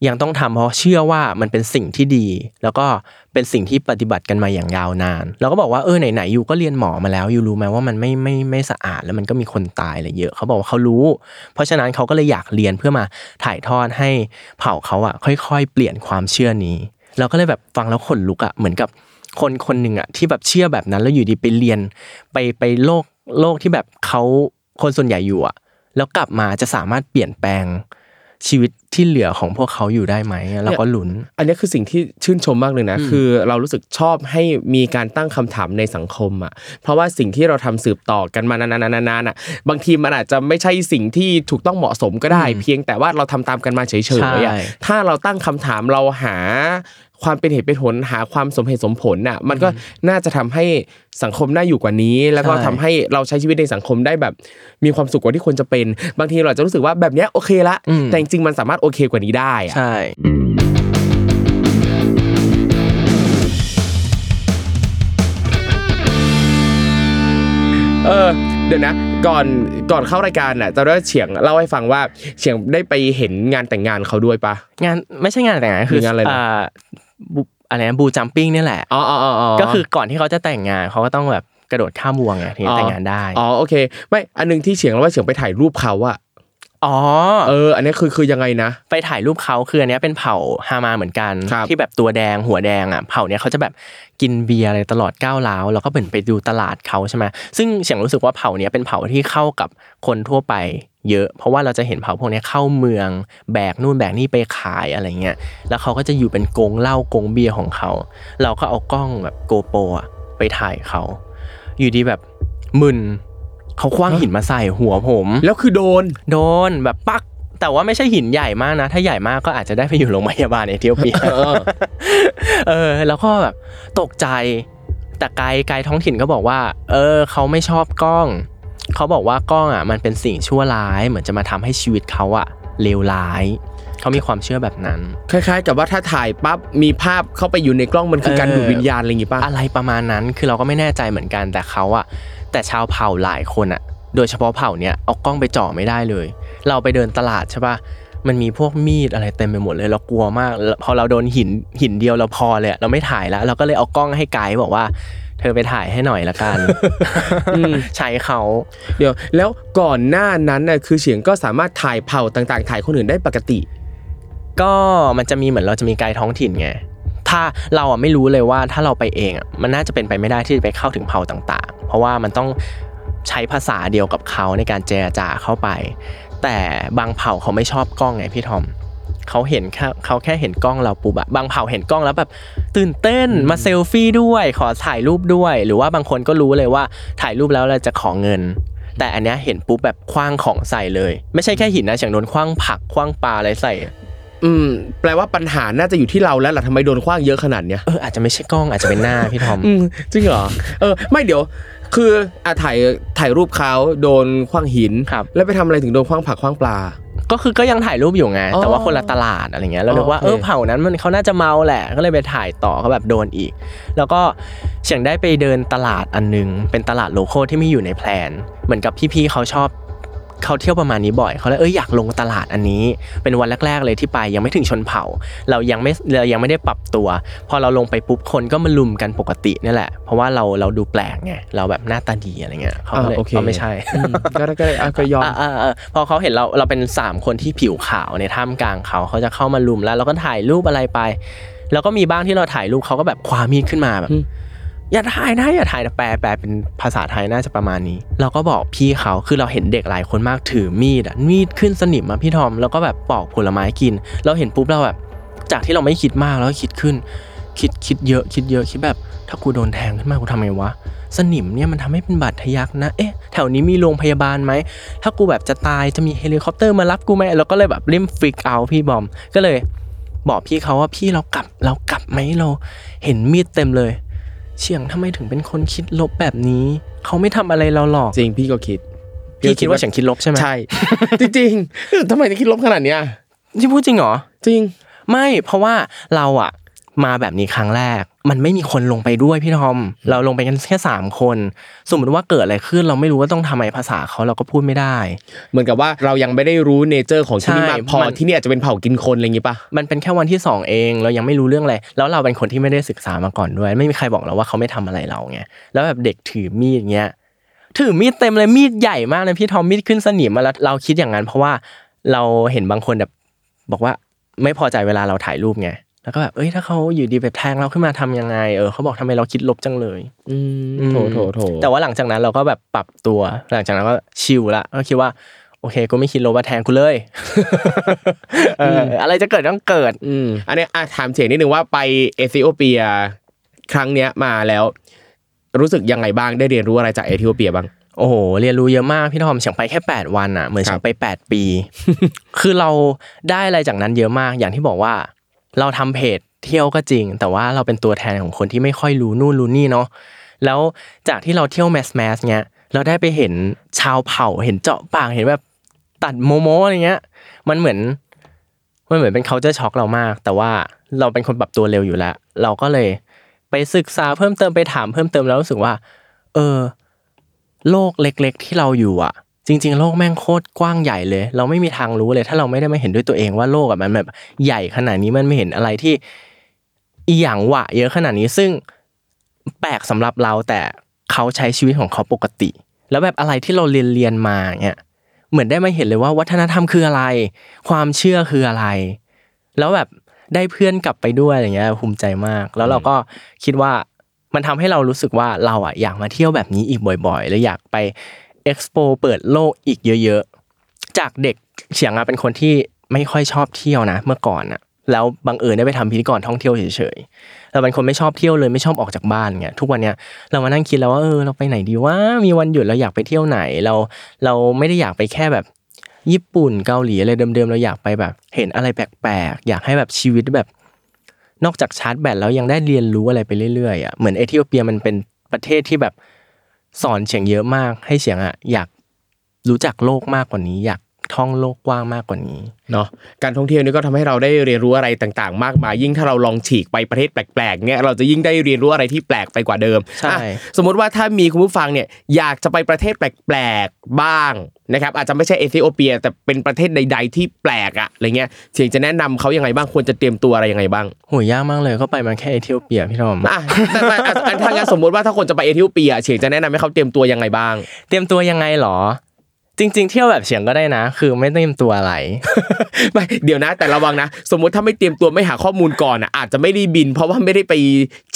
ยังต้องทำเพราะเชื่อว่ามันเป็นสิ่งที่ดี แล้วก็เป็นสิ่งที่ปฏิบัติกันมาอย่างยาวนานเราก็บอกว่าเออไหนๆอยู่ก็เรียนหมอมาแล้วอยู่รู้ไหมว่ามันไม่ไม่ไม่สะอาดแล้วมันก็มีคนตายอะไรเยอะเขาบอกว่าเขารู้ เพราะฉะนั้นเขาก็เลยอยากเรียนเพื่อมาถ่ายทอดให้เผ่าเขาอะค่อย ๆ เปลี่ยนความเชื่อนี้ เราก็เลยแบบฟังแล้วขนลุกอะเหมือนกับคนคนหนึ่งอะที่แบบเชื่อแบบนั้นแล้วอยู่ดีไปเรียน ไปไปโลกโลกที่แบบเขาคนส่วนใหญ่อยู่อะแล้วกลับมาจะสามารถเปลี่ยนแปลง ชีวิตที่เหลือของพวกเขาอยู่ได้ไหมเราก็ลุ้น อันนี้คือสิ่งที่ชื่นชมมากเลยนะ คือเรารู้สึกชอบให้มีการตั้งคำถามในสังคมอะ เพราะว่าสิ่งที่เราทำสืบต่อกันมานานๆๆๆอะบางทีมันอาจจะไม่ใช่สิ่งที่ถูกต้องเหมาะสมก็ได้ เพียงแต่ว่าเราทำตามกันมาเฉยๆอะใช่ถ้าเราตั้งคำถามเราหา ความเป็นเหตุเป็นผลหาความสมเหตุสมผลน่ะมันก็น่าจะทำให้สังคมน่าอยู่กว่านี้ แล้วก็ใช่ทำให้เราใช้ชีวิตในสังคมได้แบบ มีความสุขกว่าที่ควรจะเป็น บางทีเราอาจจะรู้สึกว่าแบบเนี้ยโอเคละ แต่จริงๆมันสามารถโอเคกว่านี้ได้อะใช่เออเดี๋ยวนะก่อนก่อนเข้ารายการน่ะจะได้เฉียงเล่าให้ฟังว่าเฉียงได้ไปเห็นงานแต่งงานเขาด้วยปะงานไม่ใช่งานแต่งงานคือมีงานอะไรนะ อ่าบูอะไรนะบูจัมปิ้งนี่ยแหละอ๋ออ๋ออ๋อก็คือก่อนที่เขาจะแต่งงานเขาก็ต้องแบบกระโดดข้ามบัวไงถึงจะแต่งงานได้อ๋อโอเค ไม่อันหนึงที่เฉียงเล่าว่าเฉียงไปถ่ายรูปเขาอะอ๋อเออ อันนี้คือคือยังไงนะ ไปถ่ายรูปเขาคืออันเนี้ยเป็นเผ่าฮามาเหมือนกันครับที่แบบตัวแดงหัวแดงอะเผ่าเนี้ยเขาจะแบบกินเบียร์อะไรตลอดก้าวร้าวแล้วก็เหมือนไปดูตลาดเขาใช่ไหมซึ่งเฉียงรู้สึกว่าเผ่าเนี้ยเป็นเผ่าที่เข้ากับคนทั่วไป เยอะ เพราะว่าเราจะเห็นเผ่าพวกเนี้ยเข้าเมือง แบกนู่นแบกนี่ไปขายอะไรเงี้ยแล้วเขาก็จะอยู่เป็นกงเหล้ากงเบียร์ของเขา เราก็เอากล้องแบบโกโปรอะไปถ่ายเขา อยู่ดีแบบมึนเขาคว้างหินมาใส่หัวผม แล้วคือโดน โดนแบบปักแต่ว่าไม่ใช่หินใหญ่มากนะ ถ้าใหญ่มากก็อาจจะได้ไปอยู่โรงพยาบาลเอธิโอเปียเออเออแล้วก็แบบตกใจแต่ไกด์ไกด์ท้องถิ่นก็บอกว่า เออเขาไม่ชอบกล้อง เขาบอกว่ากล้องอะมันเป็นสิ่งชั่วร้ายเหมือนจะมาทำให้ชีวิตเขาอะเลวร้ายเขามีความเชื่อแบบนั้น คล้ายๆ กับว่าถ้าถ่ายปั๊บมีภาพเข้าไปอยู่ในกล้องมันคือการเออดูดวิญญาณอะไรอย่างงี้ป่ะอะไรประมาณนั้นคือเราก็ไม่แน่ใจเหมือนกันแต่เขาอะแต่ชาวเผ่าหลายคนอะโดยเฉพาะเผ่าเนี้ยเอากล้องไปจ่อไม่ได้เลย เราไปเดินตลาดใช่ปะมันมีพวกมีดอะไรเต็มไปหมดเลยเรากลัวมากแล้วพอเราโดนหินหินเดียวเราพอเลยอะเราไม่ถ่ายแล้ว เราก็เลยเอากล้องให้ไกด์บอกว่า เธอไปถ่ายให้หน่อยละกันใช้เขา เดี๋ยว แล้วก่อนหน้านั้นน่ะคือเฉียงก็สามารถถ่ายเผ่าต่างๆ ถ่ายคนอื่นได้ปกติ ก็มันจะมีเหมือนเราจะมีไกด์ท้องถิ่นไงถ้าเราอะไม่รู้เลยว่าถ้าเราไปเองอะมันน่าจะเป็นไปไม่ได้ที่จะไปเข้าถึงเผ่าต่าง ๆ เพราะว่ามันต้องใช้ภาษาเดียวกับเขาในการเจรจาเข้าไป แต่บางเผ่าเขาไม่ชอบกล้องไงพี่ทอม เขาเห็นแค่เขาแค่เห็นกล้องเราปุ๊บอะบางเผ่าเห็นกล้องแล้วแบบตื่นเต้นมาเซลฟี่ด้วย ขอถ่ายรูปด้วย หรือว่าบางคนก็รู้เลยว่าถ่ายรูปแล้วเราจะขอเงิน แต่อันเนี้ยเห็นปุ๊บแบบคว้างของใส่เลย ไม่ใช่แค่หินนะอย่างโดนคว้างผักคว้างปลาอะไรใส่อืมแปลว่าปัญหาน่าจะอยู่ที่เราแล้วล่ะทำไมโดนขว้างเยอะขนาดเนี้ยเอออาจจะไม่ใช่กล้องอาจจะเป็นหน้าพี่ทอมอืมจริงเหรอเออไม่เดี๋ยว คืออะถ่ายถ่ายรูปเขาโดนขว้างหินครับแล้วไปทำอะไรถึงโดนขว้างผักขว้างปลา ก็คือก็ยังถ่ายรูปอยู่ไงอ๋อแต่ว่าคนละตลาดอะไรเงี้ยแล้วนึกว่าโอเคเออเผ่านั้นมันเขาน่าจะเมาแหละก็เลยไปถ่ายต่อก็แบบโดนอีก แล้วก็เฉียงได้ไปเดินตลาดอันนึง เป็นตลาดโลโก้ที่ไม่อยู่ในแพลน เหมือนกับพี่ๆเขาชอบ เขาเที่ยวประมาณนี้บ่อยเขาเลยเอออยากลงตลาดอันนี้ เป็นวันแรก ๆ เลยที่ไปยังไม่ถึงชนเผ่า เรายังไม่เรายังไม่ได้ปรับตัว พอเราลงไปปุ๊บคนก็มาลุมกันปกตินี่แหละ เพราะว่าเราเราดูแปลกไงเราแบบหน้าตาดีอะไรเงี้ยเขาก็เลยอ่าโอเคเขาไม่ใช่อืมก็ได้ก็ได้อะก็ยอมอ่าอ่าอ่าพอเขาเห็นเราเราเป็นสามคนที่ผิวขาวในท่ามกลางเขาเขาจะเข้ามาลุมแล้วเราก็ถ่ายรูปอะไรไป แล้วก็มีบ้างที่เราถ่ายรูปเขาก็แบบคว้ามีดขึ้นมาแบบ อย่าถ่ายนะอย่าถ่ายนะแปลแปลเป็นภาษาไทยน่าจะประมาณนี้ เราก็บอกพี่เขาคือเราเห็นเด็กหลายคนมากถือมีดอะมีดขึ้นสนิมมาพี่ทอมแล้วก็แบบปอกผลไม้กิน เราเห็นปุ๊บเราแบบ จากที่เราไม่คิดมากแล้วก็คิดขึ้น คิดคิดเยอะคิดเยอะคิดแบบถ้ากูโดนแทงขึ้นมากูทำไงวะสนิมเนี่ยมันทำให้เป็นบาดทะยักนะ เอ๊ะ แถวนี้มีโรงพยาบาลไหม ถ้ากูแบบจะตายจะมีเฮลิคอปเตอร์มารับกูไหมเราก็เลยแบบริมฟิกเอาพี่ทอม ก็เลย บอกพี่เขาว่าพี่เรากลับเรากลับไหมเรา เห็นมีดเต็มเลย เฉียงทำไมถึงเป็นคนคิดลบแบบนี้ เขาไม่ทำอะไรเราหรอก จริงพี่ก็คิดพี่คิดว่าเฉียงคิดลบใช่ไหมใช่ จริงๆเออทำไมถึงคิดลบขนาดเนี้ยที่พูดจริงเหรอจริง ไม่เพราะว่าเราอะมาแบบนี้ครั้งแรก มันไม่มีคนลงไปด้วยพี่ทอม เราลงไปกันแค่สามคน สมมติว่าเกิดอะไรขึ้นเราไม่รู้ว่าต้องทำไมภาษาเขาเราก็พูดไม่ได้ เหมือนกับว่าเรายังไม่ได้รู้เนเจอร์ของที่นี่ใช่มากพอมัน ที่นี่อาจจะเป็นเผ่ากินคนอะไรอย่างงี้ป่ะมันเป็นแค่วันที่สองเอง เรายังไม่รู้เรื่องอะไรแล้วเราเป็นคนที่ไม่ได้ศึกษามาก่อนด้วย ไม่มีใครบอกเราว่าเขาไม่ทำอะไรเราไงแล้วแบบเด็กถือมีดเงี้ยถือมีดเต็มเลยมีดใหญ่มากเลยพี่ทอมมีดขึ้นสนิมมาแล้วเราคิดอย่างนั้นเพราะว่าเราเห็นบางคนแบบบอกว่าไม่พอใจเวลาเราถ่ายรูปไง แล้วก็แบบเอ้ยถ้าเขาอยู่ดีแบบแทงเราขึ้นมาทำยังไงเออเขาบอกทำไมเราคิดลบจังเลย อืมโถโถโถแต่ว่าหลังจากนั้นเราก็แบบปรับตัว หลังจากนั้นก็ชิลละก็คิดว่าโอเคกูไม่คิดลบว่าแทงกูเลยเอออะไรจะเกิดต้องเกิดอืมอันเนี้ยอะถามเฉียงนิดนึงว่าไปเอธิโอเปีย ครั้งเนี้ยมาแล้ว รู้สึกยังไงบ้างได้เรียนรู้อะไรจากเอธิโอเปียบ้างโอ้โหเรียนรู้เยอะมากพี่ทอมเฉียงไปแค่ 8 วันอะเหมือนครับเฉียงไป 8 ปี คือเราได้อะไรจากนั้นเยอะมากอย่างที่บอกว่า เราทำเพจเที่ยวก็จริง แต่ว่าเราเป็นตัวแทนของคนที่ไม่ค่อยรู้นู่นรู้นี่เนาะแล้วจากที่เราเที่ยวแมสแมสเนี้ยเราได้ไปเห็นชาวเผ่าเห็นเจาะปากเห็นแบบตัดโมโมอะไรเงี้ย มันเหมือนมันเหมือนเป็น culture shock เรามาก แต่ว่าเราเป็นคนปรับตัวเร็วอยู่แล้ว เราก็เลยไปศึกษาเพิ่มเติมไปถามเพิ่มเติมแล้วรู้สึกว่า เออ โลกเล็ก ๆ ที่เราอยู่อะ จริง ๆ โลกแม่งโคตรกว้างใหญ่เลย เราไม่มีทางรู้เลย ถ้าเราไม่ได้มาเห็นด้วยตัวเองว่าโลกอะมันแบบใหญ่ขนาดนี้มันไม่เห็นอะไรที่อีหยังหวะ เยอะขนาดนี้ซึ่งแปลกสำหรับเราแต่เขาใช้ชีวิตของเขาปกติ แล้วแบบอะไรที่เราเรียนเรียนมาเนี่ยเหมือนได้มาเห็นเลยว่าวัฒนธรรมคืออะไร ความเชื่อคืออะไร แล้วแบบได้เพื่อนกลับไปด้วยอย่างเงี้ยภูมิใจมาก แล้วเราก็คิดว่ามันทำให้เรารู้สึกว่าเราอะอยากมาเที่ยวแบบนี้อีกบ่อย ๆ แล้วอยากไป เอ็กซ์โปเปิดโลกอีกเยอะ ๆ จากเด็กเฉียงอะเป็นคนที่ไม่ค่อยชอบเที่ยวนะ เมื่อก่อนอะแล้วบังเอิญได้ไปทำพิธีกรท่องเที่ยวเฉยๆเราเป็นคนไม่ชอบเที่ยวเลยไม่ชอบออกจากบ้านเงี้ยทุกวันเนี้ยเรามานั่งคิดแล้วว่าเออเราไปไหนดีว่ามีวันหยุดเราอยากไปเที่ยวไหนเราเราไม่ได้อยากไปแค่แบบญี่ปุ่นเกาหลีอะไรเดิมๆเราอยากไปแบบ เห็นอะไรแปลกๆอยากให้แบบชีวิตแบบ นอกจากชาร์จแบตแล้วยังได้เรียนรู้อะไรไปเรื่อยๆอะเหมือนเอธิโอเปียมันเป็นประเทศที่แบบ สอนเฉียงเยอะมากให้เฉียงอะอยากรู้จักโลกมากกว่านี้อยาก ท่องโลกกว้างมากกว่านี้เนาะการท่องเที่ยวนี่ก็ทำให้เราได้เรียนรู้อะไรต่างๆ มากมายยิ่งถ้าเราลองฉีกไปประเทศแปลกๆเนี่ยเราจะยิ่งได้เรียนรู้อะไรที่แปลกไปกว่าเดิมใช่อะสมมุติว่าถ้ามีคุณผู้ฟังเนี่ยอยากจะไปประเทศแปลกๆบ้างนะครับอาจจะไม่ใช่เอธิโอเปีย แต่เป็นประเทศใด ๆ ที่แปลกอะอะไรเงี้ยเสียงจะแนะนำเขายังไงบ้างควรจะเตรียมตัวอะไรยังไงบ้างโหยากมากเลยก็ไปมาแค่เอธิโอเปียพี่ทอมอะแต่แต่อะอะถ้างั้นสมมติว่าถ้าคนจะไปเอธิโอเปียเฉียงจะแนะนำให้เขาเตรียมตัวยังไงบ้าง เตรียมตัวยังไงหรอ จริง ๆ เที่ยวแบบเฉียงก็ได้นะ คือไม่เตรียมตัวอะไรไม่เดี๋ยวนะ แต่ระวังนะ สมมุติถ้าไม่เตรียมตัวไม่หาข้อมูลก่อนอะอาจจะไม่ได้บิน เพราะว่าไม่ได้ไป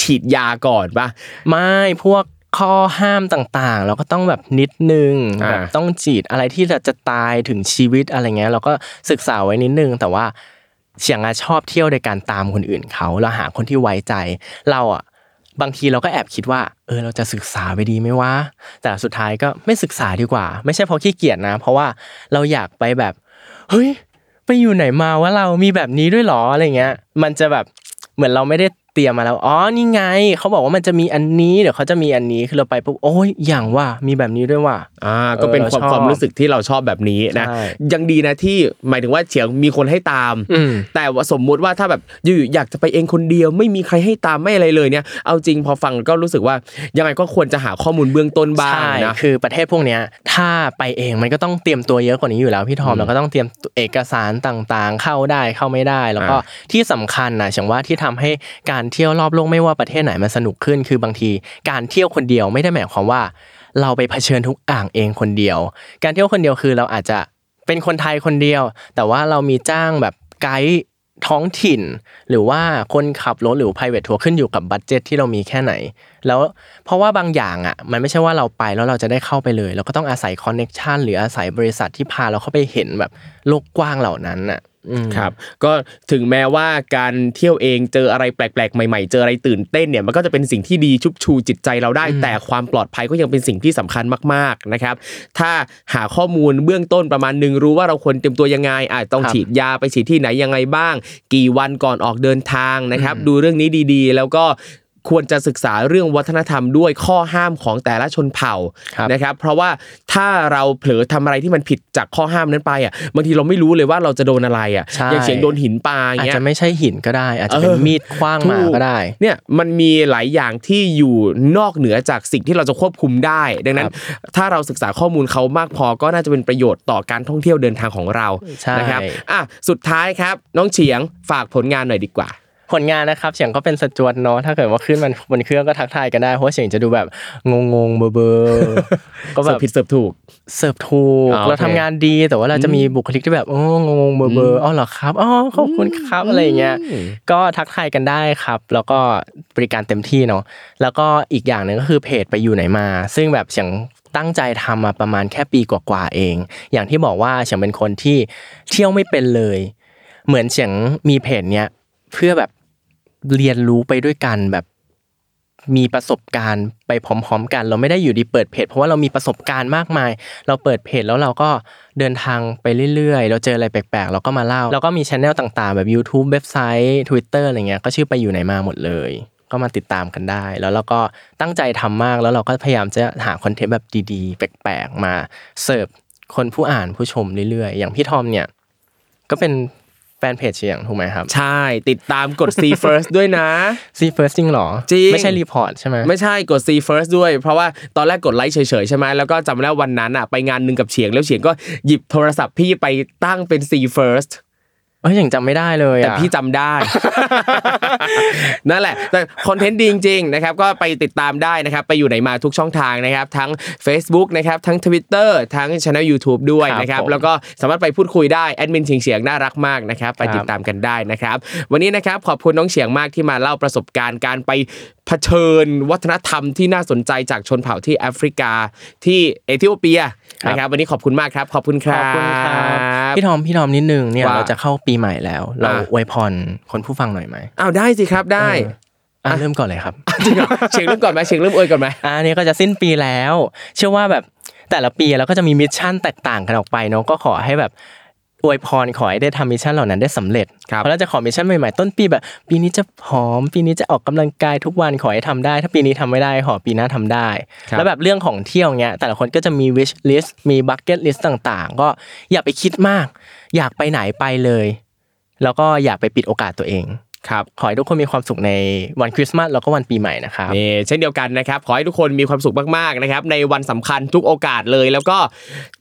ฉีดยาก่อนป่ะไม่พวกข้อห้ามต่างๆ เราก็ต้องแบบนิดนึงอ่าแบบต้องจีดอะไรที่จะจะตายถึงชีวิตอะไรเงี้ย เราก็ศึกษาไว้นิดนึง แต่ว่าเฉียงอะชอบเที่ยวโดยการตามคนอื่นเขาเราหาคนที่ไว้ใจ เราอะ บางทีเราก็แอบคิดว่า เออเราจะศึกษาไปดีไหมวะแต่สุดท้ายก็ไม่ศึกษาดีกว่า ไม่ใช่เพราะขี้เกียจนะ เพราะว่าเราอยากไปแบบเฮ้ยไปอยู่ไหนมาว่าเรามีแบบนี้ด้วยหรออะไรเงี้ย มันจะแบบเหมือนเราไม่ได้ เตรียมมาแล้วอ๋อนี่ไงเขาบอกว่ามันจะมีอันนี้เดี๋ยวเขาจะมีอันนี้คือเราไปปุ๊บโอ้ยอย่างว่ามีแบบนี้ด้วยว่ะอ่าก็เป็นเออความเราชอบความรู้สึกที่เราชอบแบบนี้นะใช่ยังดีนะที่หมายถึงว่าเฉียงมีคนให้ตามอืมแต่ว่าสมมุติว่าถ้าแบบอยู่อยากจะไปเองคนเดียว ไม่มีใครให้ตามไม่อะไรเลยเนี่ย เอาจริงพอฟังก็รู้สึกว่ายังไงก็ควรจะหาข้อมูลเบื้องต้นบ้างใช่นะคือประเทศพวกเนี้ยถ้าไปเองมันก็ต้องเตรียมตัวเยอะกว่านี้อยู่แล้วพี่ทอมเราก็ต้องเตรียมเอกสารต่างๆ เข้าได้เข้าไม่ได้ แล้วก็อ่ที่สำคัญนะฉันว่าที่ทำให้การเที่ยวรอบโลกไม่ว่าประเทศไหนมันสนุกขึ้น คือบางที การเที่ยวคนเดียวไม่ได้หมายความว่า เราไปเผชิญทุกอย่างเองคนเดียว การเที่ยวคนเดียวคือเราอาจจะเป็นคนไทยคนเดียว แต่ว่าเรามีจ้างแบบไกด์ท้องถิ่น หรือว่าคนขับรถหรือ private tour ขึ้นอยู่กับ budget ที่เรามีแค่ไหน แล้วเพราะว่าบางอย่างอะมันไม่ใช่ว่าเราไปแล้วเราจะได้เข้าไปเลย เราก็ต้องอาศัย connection หรืออาศัยบริษัทที่พาเราเข้าไปเห็นแบบโลกกว้างเหล่านั้นอะ ครับก็ถึงแม้ว่าการเที่ยวเองเจออะไรแปลกๆ ใหม่ๆ เจออะไรตื่นเต้นเนี่ยมันก็จะเป็นสิ่งที่ดีชุบชูจิตใจเราได้ แต่ความปลอดภัยก็ยังเป็นสิ่งที่สำคัญมากๆนะครับ ถ้าหาข้อมูลเบื้องต้นประมาณหนึ่งรู้ว่าเราควรเตรียมตัวยังไงอาจต้องครับฉีดยาไปฉีดที่ไหนยังไงบ้าง กี่วันก่อนออกเดินทางนะครับ ดูเรื่องนี้ดีๆ แล้วก็ ควรจะศึกษาเรื่องวัฒนธรรมด้วยข้อห้ามของแต่ละชนเผ่าครับนะครับ เพราะว่าถ้าเราเผลอทำอะไรที่มันผิดจากข้อห้ามนั้นไปอะบางทีเราไม่รู้เลยว่าเราจะโดนอะไรอะใช่อย่างเสียงโดนหินปลาออาจย่างเงี้ยจะไม่ใช่หินก็ได้ อาจจะเป็นเออมีดคว้างมาก็ได้ เนี่ยมันมีหลายอย่างที่อยู่นอกเหนือจากสิ่งที่เราจะควบคุมได้ ดังนั้นครับถ้าเราศึกษาข้อมูลเขามากพอก็น่าจะเป็นประโยชน์ต่อการท่องเที่ยวเดินทางของเราใช่นะครับอะสุดท้ายครับน้องเฉียงฝากผลงานหน่อยดีกว่า ผลงานนะครับเสียงก็เป็นสจวตเนาะถ้าเกิดว่าขึ้นมันบนเครื่องก็ทักทายกันได้เพราะว่าเสียงจะดูแบบงงงๆเบอร์เบอร์ก็แบเสิร์บฟผิดเสิร์ฟถูกเสิร์ฟถูกอ่าโอเคเราทำงานดีแต่ว่าเราจะมีบุคลิกที่แบบโอ้งงๆเบอร์เบอร์อ๋อเหรอครับอ๋อขอบคุณครับอะไรอย่างเงี้ยก็ทักทายกันได้ครับ แล้วก็บริการเต็มที่เนาะแล้วก็อีกอย่างหนึ่งก็คือเพจไปอยู่ไหนมา ซึ่งแบบเสียงตั้งใจทำมาประมาณแค่ปีกว่าๆเอง อย่างที่บอกว่าเสียงเป็นคนที่เที่ยวไม่เป็นเลย เหมือนเสียงมีเพจเนี้ยเพื่อแบบ เรียนรู้ไปด้วยกันแบบมีประสบการณ์ไปพร้อม ๆ กัน เราไม่ได้อยู่ดีเปิดเพจเพราะว่าเรามีประสบการณ์มากมาย เราเปิดเพจแล้วเราก็เดินทางไปเรื่อยๆ เราเจออะไรแปลกๆ เราก็มาเล่า แล้วก็มี channel ต่างๆ แบบ YouTube เว็บไซต์ Twitter อะไรเงี้ยก็ชื่อไปอยู่ไหนมาหมดเลย ก็มาติดตามกันได้ แล้วเราก็ตั้งใจทำมากแล้วเราก็พยายามจะหาคอนเทนต์แบบดีๆ แปลกๆ มาเสิร์ฟคนผู้อ่านผู้ชมเรื่อยๆ อย่างพี่ทอมเนี่ยก็เป็น แฟนเพจเฉียงถูกไหมครับ ใช่ ติดตามกด see first ด้วยนะ see first จริงเหรอ จริง ไม่ใช่ report ใช่ไหมไม่ใช่กด see first ด้วย เพราะว่าตอนแรกกดไลค์เฉยๆใช่ไหมแล้วก็จำได้วันนั้นอะไปงานหนึ่งกับเฉียงแล้วเฉียงก็หยิบโทรศัพท์พี่ไปตั้งเป็น see first เอ้ยยังจำไม่ได้เลยแต่อะพี่จำได้ นั่นแหละ แต่คอนเทนต์ดีจริงๆนะครับก็ไปติดตามได้นะครับ ไปอยู่ไหนมาทุกช่องทางนะครับ ทั้ง Facebook นะครับทั้ง Twitter ทั้งช anel YouTube ด้วยครับนะครับ ผม แล้วก็สามารถไปพูดคุยได้แอดมินเฉียงเฉียงน่ารักมากนะครับ ไปครับติดตามกันได้นะครับ วันนี้นะครับขอบคุณน้องเฉียงมากที่มาเล่าประสบการณ์การไปเผชิญ วัฒนธรรมที่น่าสนใจจากชนเผ่าที่แอฟริกาที่เอธิโอเปียนะครับวันนี้ขอบคุณมากครับขอบคุณครับ ขอบคุณครับ พี่ทอมพี่ทอมนิดนึงเนี่ยว่าเราจะเข้าปีใหม่แล้ว เราอะอวยพรคนผู้ฟังหน่อยไหมอ้าวได้สิครับได้อะเริ่มก่อนเลยครับจริงเหรอเฉียงเริ่มก่อนไหมเฉียงเริ่มอวยก่อนไหมอะอันนี้ก็จะสิ้นปีแล้ว เชื่อว่าแบบแต่ละปีเราก็จะมี mission แตกต่างกันออกไปเนาะก็ขอให้แบบ อวยพรขอให้ได้ทำ mission เหล่านั้นได้สำเร็จครับเพราะเราจะขอ mission ใหม่ๆต้นปีแบบ ปีนี้จะผอม ปีนี้จะออกกำลังกายทุกวันขอให้ทำได้ ถ้าปีนี้ทำไม่ได้ขอปีหน้าทำได้ครับแล้วแบบเรื่องของเที่ยวเงี้ยแต่ละคนก็จะมี wish list มี bucket list ต่างๆ ก็อย่าไปคิดมาก อยากไปไหนไปเลย แล้วก็อย่าไปปิดโอกาสตัวเอง ครับขอให้ทุกคนมีความสุขในวันคริสต์มาสแล้วก็วันปีใหม่นะครับนี่เช่นเดียวกันนะครับขอให้ทุกคนมีความสุขมากๆนะครับในวันสำคัญทุกโอกาสเลย แล้วก็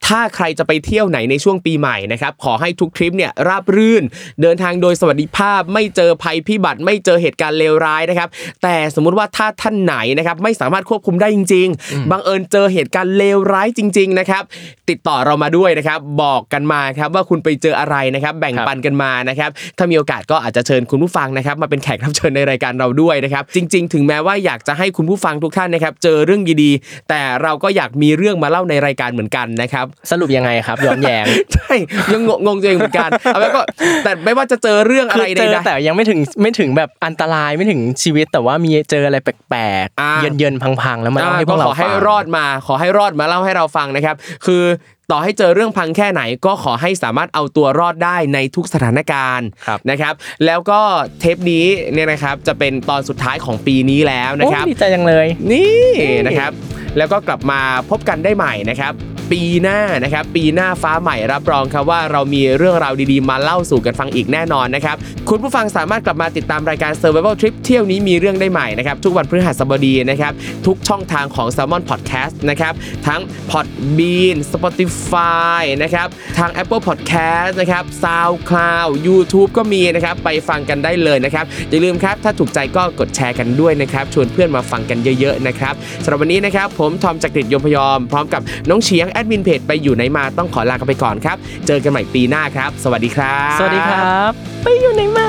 ถ้าใครจะไปเที่ยวไหนในช่วงปีใหม่นะครับขอให้ทุกทริปเนี่ยราบรื่น เดินทางโดยสวัสดิภาพ ไม่เจอภัยพิบัติ ไม่เจอเหตุการณ์เลวร้ายนะครับ แต่สมมุติว่าถ้าท่านไหนนะครับไม่สามารถควบคุมได้จริง ๆบังเอิญเจอเหตุการณ์เลวร้ายจริง ๆนะครับ ติดต่อเรามาด้วยนะครับ บอกกันมาครับว่าคุณไปเจออะไรนะครับ แบ่งครับปันกันมานะครับ ถ้ามีโอกาสก็อาจจะเชิญคุณผู้ฟังนะครับมาเป็นแขกรับเชิญในรายการเราด้วยนะครับจริง ๆ ถึงแม้ว่าอยากจะให้คุณผู้ฟังทุกท่านนะครับเจอเรื่องดีๆแต่เราก็อยากมีเรื่องมาเล่าในรายการเหมือนกันนะครับสรุปยังไงครับย้อนแย้งใช่ยังงงงตัวเองเหมือนกันเอาแล้วก็แต่ไม่ว่าจะเจอเรื่องอะคือไรเจอใดแต่ยังไม่ถึงไม่ถึงแบบอันตรายไม่ถึงชีวิต แต่ว่ามีเจออะไรแปลกอ่าๆเยินเยินๆพังๆ แล้วมาอ่าเล่าให้พก็วกเราขอให้ฟังรอดมาขอให้รอดมาเล่าให้เราฟังนะครับ คือต่อให้เจอเรื่องพังแค่ไหนก็ขอให้สามารถเอาตัวรอดได้ในทุกสถานการณ์ครับนะครับ แล้วก็เทปนี้เนี่ยนะครับจะเป็นตอนสุดท้ายของปีนี้แล้วนะโอ้ครับดีใจจังเลย นี่นะครับ แล้วก็กลับมาพบกันได้ใหม่นะครับ ปีหน้านะครับปีหน้าฟ้าใหม่รับรองครับว่าเรามีเรื่องราวดีๆ มาเล่าสู่กันฟังอีกแน่นอนนะครับคุณผู้ฟังสามารถกลับมาติดตามรายการ Survival Trip เที่ยวนี้มีเรื่องได้ใหม่นะครับทุกวันพฤหัสบดีนะครับทุกช่องทางของ Salmon Podcast นะครับทั้ง Podbean Spotify นะครับทาง Apple Podcast นะครับ SoundCloud YouTube ก็มีนะครับไปฟังกันได้เลยนะครับอย่าลืมครับถ้าถูกใจก็กดแชร์กันด้วยนะครับชวนเพื่อนมาฟังกันเยอะๆนะครับสำหรับวันนี้นะครับผมทอมจักริดยมพยอมพร้อมกับน้องเฉียงแอดมินเพจไปอยู่ไหนมาต้องขอลากันไปก่อนครับ เจอกันใหม่ปีหน้าครับ สวัสดีครับ สวัสดีครับ ไปอยู่ไหนมา